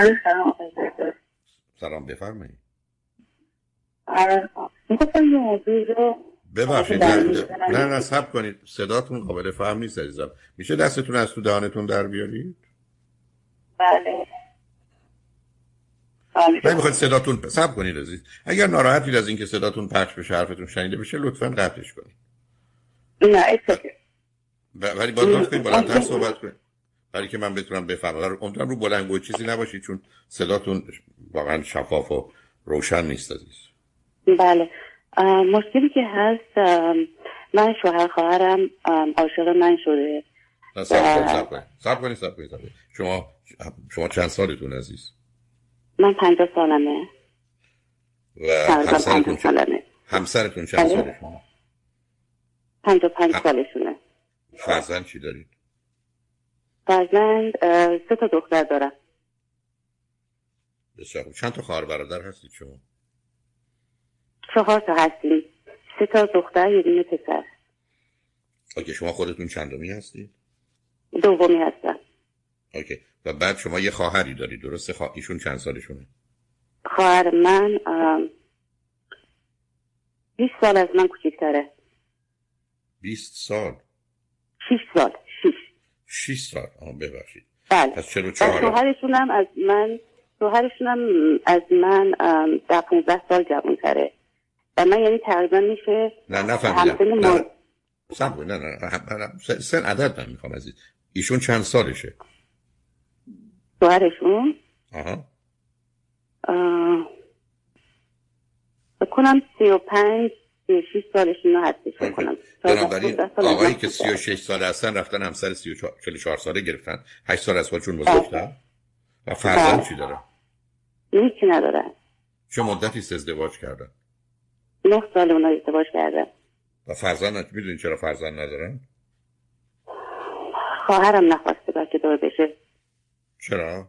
آره سلام آقای دکتر. سلام بفرمایید. آره می‌خواستم یه موضوع رو ببخشید نه. نه سب کنید. صداتون قابل فهم نیست عزیزم. میشه دستتون از تو دهانتون در بیارید؟ بله. من می‌خواید صداتون سب کنید عزیز. اگر ناراحتید از اینکه صداتون پخش بشه حرفتون شنیده بشه لطفا قطعش کنید. نه ولی لطف کنید بلندتر صحبت کنید برای که من بتونم بفهمم. امیدوارم رو بلنگو چیزی نباشید چون صداتون واقعا شفاف و روشن نیست عزیز. بله. مشکلی که هست من شوهر خواهرم عاشق من شده. سب کنید سب کنید. شما شما چند سالتون عزیز؟ من پنجاه سالمه. و همسرتون سالمه. همسرتون چند بله. سالشونه پنجاه پنج سالشونه. فرزند چی دارید؟ فرزند سه تا دختر دارم بسیار خوب. چند تا خواهر برادر هستید شما؟ چهار تا هستیم. سه تا دختر یه دونه پسر. okay شما خودتون چندمی هستید؟ دومی هستم. okay. و بعد شما یه خواهری دارید. درسته؟ خوا... ایشون چند سالشونه؟ خواهر من ام، 20 سال از من کوچکتره. 20 سال. 6 سال. 6 6 سال آه ببخشید. بله. پس 44 و شوهرشون هم از من شوهرشون هم از من در 15 سال جوانتره. و من یعنی تقریبا میشه نه نفهمیدم. نه نه سب. نه نه. سن- عدد من می‌خوام عزیز. ایشون چند سالشه؟ شوهرشون؟ آها. اه، بکنم 35 36 سالشون رو اوکی. بکنم. بنابراین آقایی که 36 ساله هستن رفتن همسر 34 44 ساله گرفتن. 8 سال از خودشون بزرگتر؟ و فرزند بله. چی دارن هیچی ندارن چه مدتی است ازدواج کردن؟ 9 سال اونا ازدواج کردن. و فرزند می‌دونین چرا فرزند ندارن؟ خواهرم نخواسته بچه دار بشه. چرا؟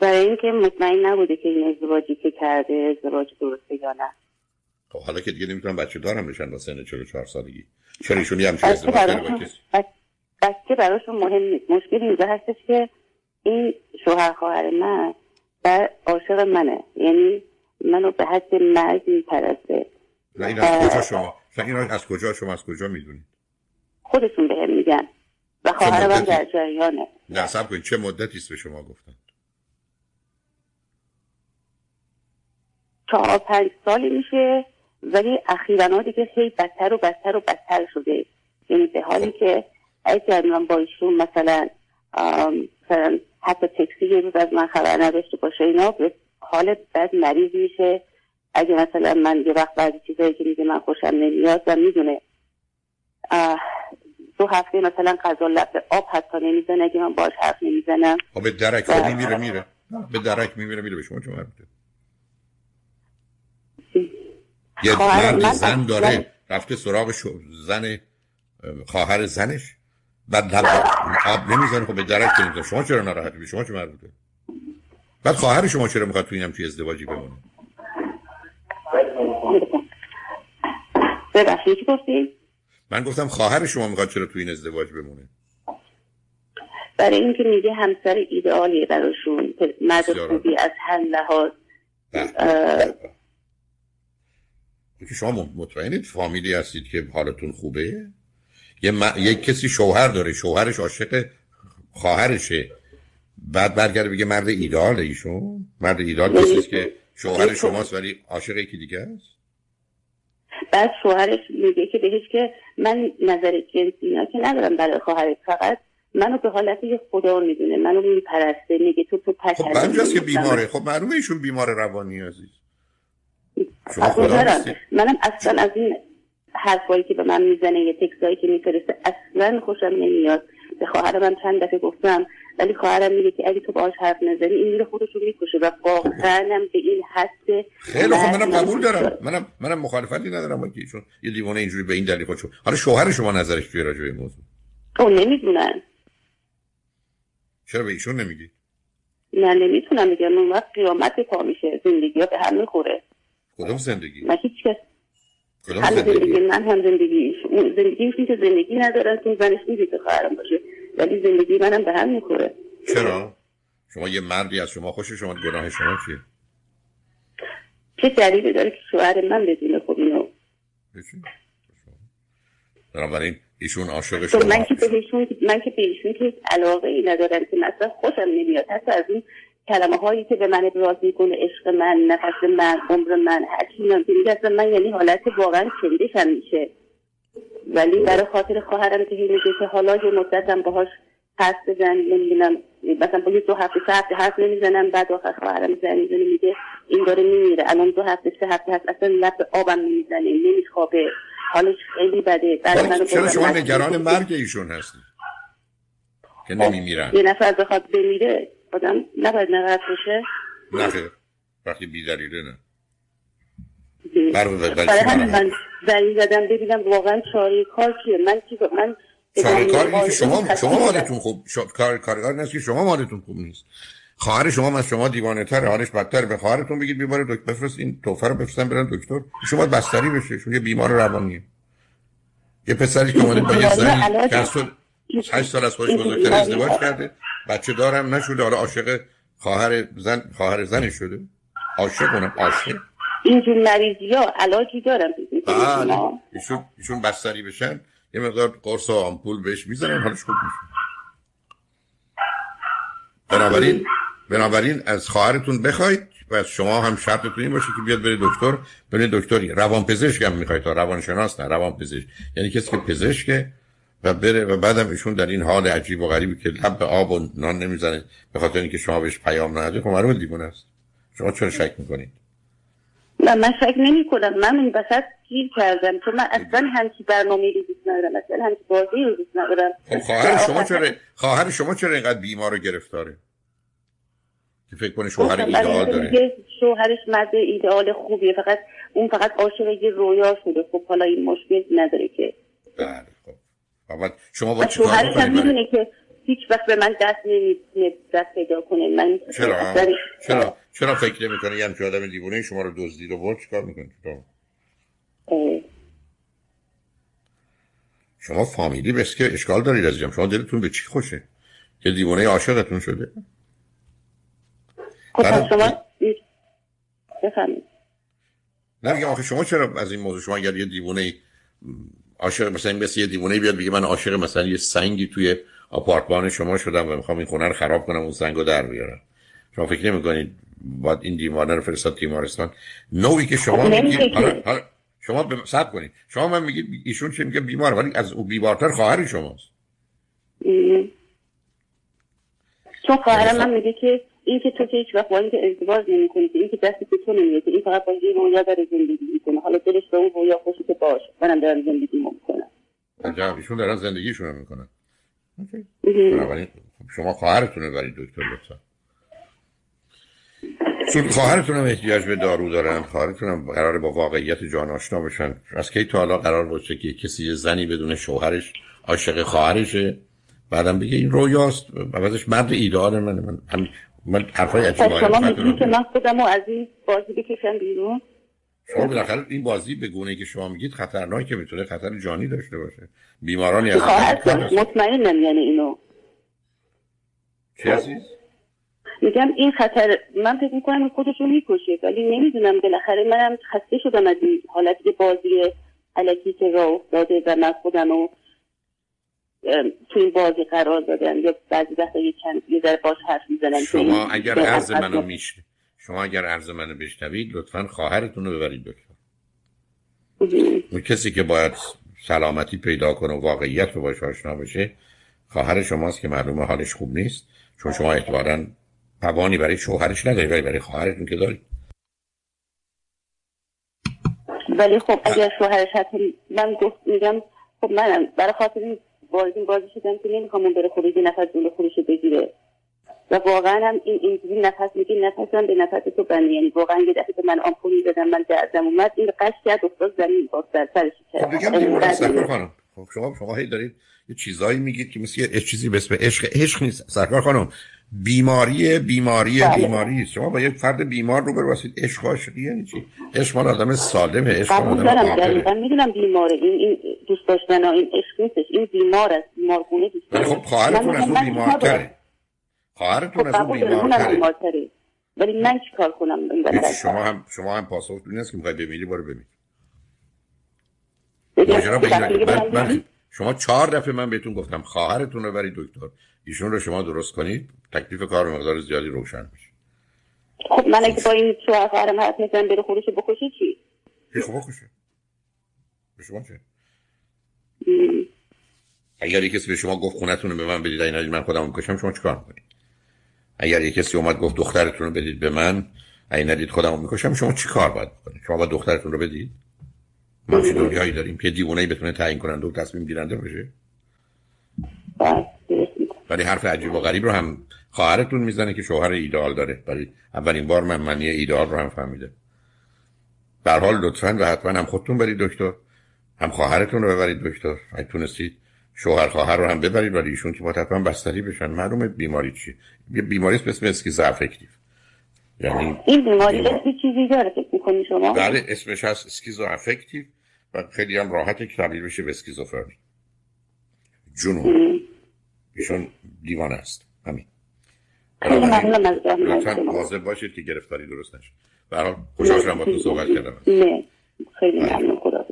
برای اینکه مطمئن نبوده که این ازدواجی که کرده ازدواج درسته یا نه. خب حالا که دیگه نمی‌تونن بچه دارم بشن با سن 44 سالگی. چرا ایشون بچه ازدواج کرده با براشون مهم نیست. مشکل اینجا هستش که این شوهر خواهر من و عاشق منه. یعنی منو به حد مرگ میپرسته نه این از کجا شما؟ این از کجا؟ شما از کجا می‌دونید؟ خودشون بهم میگن. و خواهرم هم مدتی؟ در جریانه. نه سب کنید چه مدتی است به شما گفتن؟ چهار پنج سالی میشه. ولی اخیرا دیگه خیلی بدتر و بدتر و بدتر شده. یعنی به حالی که اگر من با ایشون مثلا مثلا حتی تکسی یه روز از من خبر نداشته باشه اینا به حال بد مریض میشه. اگه مثلا من یه وقت بعضی چیزایی که میگه من خوشم نمیاد و می‌دونه. دو هفته مثلا غذا لب به آب حتی نمی‌زنه اگه من باش حرف نمی‌زنم. خب به درک بله. میمیره میره به درک میمیره میره به شما چه مربوطه یه مرد من زن داره رفته سراغ زن اه، خواهر زنش. بعد آب نمی‌زنه. خب به درک نمی‌زنه. شما چرا ناراحتی؟ به شما چه مربوطه؟ بعد خواهر شما چرا می‌خواد تو اینم توی ازدواجی بمونه؟ ببخشید چی گفتی؟ من گفتم خواهر شما می‌خواد چرا تو این ازدواج بمونه؟ برای اینکه میگه همسر ایدئالیه براشون. مرد خوبی از هر لحاظ. بله. اه. که شما مطمئنید فامیلی هستید که حالتون خوبه؟ یه, م... یه کسی شوهر داره شوهرش عاشق خواهرشه. بعد برگرده بگه مرد ایدال ایشون. مرد ایدال کسی است که شوهر شماست ولی عاشق یکی دیگه است؟ بعد شوهرش میگه که بهش که من نظر جنسی اینا که ندارم برای خواهرت فقط منو به حالت یه خدا می‌دونه منو میپرسته میگه تو تو خب پکر بعد که بیماره. خب معلومه ایشون بیمار روانی عزیز شما خدا خدا هستی منم اصلا از این حرفایی که به من می‌زنه یه تکسایی که میفرسته اصلا خوشم نمیاد. به خواهرم هم چند دفعه گفتم ولی خواهرم میگه که اگه تو باهاش حرف نزنی این میره خودش رو می‌کشه و واقعا هم به این حد خیلی خب منم قبول دارم. منم منم مخالفتی ندارم با ایشون یه دیوانه اینجوری به این دلیل خودشون حالا شوهر شما نظرش توی راجع به این موضوع؟ او نمی‌دونن. چرا به ایشون نمیگی؟ نه نمی‌تونم بگم. اون وقت قیامت پا میشه. زندگی ها به هم می‌خوره کدوم زندگی؟ من هیچ کس. کدوم هم زندگی؟ زندگی من هم زندگیش. اون زندگیش این که زندگی ندارن که زنش میگه که خواهرم باشه. ولی زندگی منم به هم می‌خوره. چرا؟ شما یه مردی از شما خوش شما گناه شما چیه؟ چه دلیلی داره که شوهر من بدونه خب اینو؟ بنابراین ایشون عاشق شما من که بهشون من که بهشون که علاقه ای ندارم که مثلا خوشم نمیاد. حتی از این کلمه هایی که به من ابراز می‌کنه عشق من نفس من عمر من هر چی میگه من یعنی حالت واقعا چندشم میشه. ولی برای خاطر خواهرم که میگه که حالا یه مدتم باهاش حرف بزن نمی‌دونم مثلا با یه دو هفته سه هفته حرف نمی‌زنم بعد آخر خواهرم زن می‌زنه میگه این داره میمیره. الان دو هفته سه هفته هست اصلا لب آبم نمی‌زنه نمیخوابه. حالش خیلی بده. چرا شما نگران مرگ ایشون هستی؟ که خب، نمیمیرن. یه نفر بخواد بمیره. آدم نباید نقد بشه نه وقتی بی دلیله نه. برای همین من زنی زدم ببینم واقعا چاره کار چیه من چی من چاره کار که شما شما مالتون خوب کار کارگار نیست که شما مالتون خوب نیست. خواهر شما از شما دیوانه تر حالش بدتر. به خواهرتون بگید بیباره دکتر بفرست این توفر رو بفرستن برن دکتر. شما بستری بشه. چون یه بیمار روانیه. یه پسری که اومده با یه زنی که از 8 سال از خودش بزرگتر ازدواج کرده. بچه دارم نشده حالا عاشق خواهر زن خواهر زنش شده. عاشق اونم عاشق. اینجور مریضی ها علاجی دارم. بله. ایشون, ایشون بستری بشن. یه مقدار قرص و آمپول بهش می‌زنن. حالش خوب میشه. بنابراین بنابراین از خواهرتون بخواید و از شما هم شرطتون این باشه که بیاد بره دکتر. بره دکتری روان پزشک هم می‌خواید تا روانشناس نه روان پزشک یعنی کسی که پزشکه و بره و بعدم ایشون در این حال عجیب و غریبی که لب آب و نان نمی‌زنه به خاطر اینکه شما بهش پیام ندید خب معلومه دیوونه است. شما چرا شک می‌کنید؟ نه من فکر نمی کنم من این وسط گیر کردم. چون من اصلا همچی برنامه رو دوست ندارم. اصلا همچی بازی رو دوست ندارم. خب خواهر شما چرا خواهر شما چرا اینقدر بیمار و گرفتاره؟ که فکر کنه شوهر خب، ایدئال داره. شوهرش مرد ایدئال خوبیه. فقط اون فقط عاشق یه رویا شده. خب حالا این مشکل نداره که. بله. خب شما با هم می‌دونه که هیچ وقت به من دست نمی‌تونه دست پیدا کنه. من چرا؟ چرا؟ چرا فکر نمی‌کنه یه آدم دیوونه شما رو دزدید و برد؟ چیکار می‌کنه شما فامیلی بس که اشکال دارید عزیزم. شما دلتون به چی خوشه؟ که دیوونه عاشقتون شده. خب شما بفهمید نه میگم آخه شما چرا از این موضوع شما اگر یه دیوونه عاشق مثلا این یه دیوونه بیاد بگه من عاشق مثلا یه سنگی توی آپارتمان شما شدم و می‌خوام این خونه رو خراب کنم اون سنگو در بیارم. شما فکر نمی کنید باید این دیوانه رو فرستاد تیمارستان؟ نوعی که شما خب، میگید شما به صبر کنید. شما من میگید ایشون چه میگه؟ بیمار ولی از او بیمارتر خواهر شماست. چون خواهر من میگه که این که تو که هیچ وقت با اینکه ازدواج نمی‌کنی این که دستی که تو نمیده این فقط با یه رویا داره زندگی می‌کنه. حالا دلش به اون رویا خوشی که باش منم دارم زندگی می‌کنم. عجب ایشون دارن زندگیشون می‌کنن. شما خواهرتون برید دکتر لطفا. چون خواهرتون هم احتیاج به دارو دارن خواهرتون هم قراره با واقعیت جان آشنا بشن. از کی تا حالا قرار باشه که کسی زنی بدون شوهرش عاشق خواهرشه؟ بعدم بگه این رویاست. و بعدش مرد ایدئال من من هم من حرفای عجیب خب، شما میگید که من خودم از این بازی بکشم بیرون؟ شما بالاخره این بازی به گونه که شما میگید خطرناکه می‌تونه خطر جانی داشته باشه. بیمارانی از مطمئنم یعنی اینو. چی عزیز؟ میگم این خطر من فکر می‌کنم خودشو می‌کشه ولی نمی‌دونم بالاخره منم خسته شدم از این حالت بازی علکی که راه افتاده و من خودم تو این بازی قرار دادم یا بعضی وقتا یه چند یه ذره باش حرف می‌زنم شما اگر عرض منو میشه شما اگر عرض منو بشنوید لطفا خواهرتون رو ببرید دکتر. اون کسی که باید سلامتی پیدا کنه و واقعیت رو باش آشنا بشه خواهر شماست که معلومه حالش خوب نیست. چون شما اعتبارا توانی برای شوهرش نداری ولی برای خواهرتون که دارید. ولی خب اگر شوهرش حتی من گفت میگم خب منم. برای خاطر این بازی بازی شدم که نمی‌خوام اون بره خودی نفس جلو خودش بگیره. و واقعا هم این اینجوری نفس میگی نفسم به نفس تو بنده. یعنی واقعا یه دفعه من آمپولی دادم من دردم اومد این قش کرد افتاد زمین با سر سرش کرد. خب خب شما شما هی دارید یه چیزایی میگید که مثل یه چیزی به اسم عشق عشق نیست. سرکار خانم بیماری بیماری بله. بیماری شما با یک فرد بیمار رو برو عشق عاشقی یعنی چی؟ عشق مال آدم سالمه عشق مال آدم می‌دونم بیماره این این دوست داشتن این عشق نیستش این بیمار است بیمارگونه دوست خب خواهرتون از اون بیمارتره. خواهرتون از اون بیمارتره. ولی من کار کنم؟ شما هم شما هم پاسخ نیست که می‌خوای بمیری برو بمیر شما چهار دفعه من بهتون گفتم خواهرتون رو برید دکتر. ایشون رو شما درست کنید تکلیف کار مقدار زیادی روشن میشه. خب من اگه با این شوهر خواهرم حرف می‌زنم بره خودش بکشه چی؟ خب بکشه. به شما چه؟ اگر کسی به شما گفت خونتون رو به من بدید این من خودم می‌کشم شما چیکار می‌کنید؟ اگر یک کسی اومد گفت دخترتون رو بدید به من این ندید خودم می‌کشم شما چی کار باید بکنید؟ شما باید دخترتون رو بدید؟ ما چه دنیایی داریم. که دیوونه بتونه تعیین کننده و تصمیم گیرنده باشه. ولی حرف عجیب و غریب رو هم خواهرتون می‌زنه که شوهر ایدئال داره. ولی اولین بار من معنی ایدئال رو هم فهمیده در حال لطفا و حتما هم خودتون برید دکتر. هم خواهرتون رو ببرید دکتر. اگه تونستید شوهر خواهر رو هم ببرید ولی ایشون که باید حتما بستری بشن. معلومه بیماری چی یه بیماری به اسم اسکیز افکتیو. یعنی این بیماری اسم چیزی داره فکر می‌کنی شما؟ بله اسمش هست اسکیزو افکتیو. و خیلی هم راحته که تبدیل بشه به اسکیزوفرنی. جنون ایشون دیوانه است. همین. لطفا باشید که گرفتاری درست نشه. برحال خوشحال شدم با تو صحبت کردم. نه. خیلی ممنون. خدا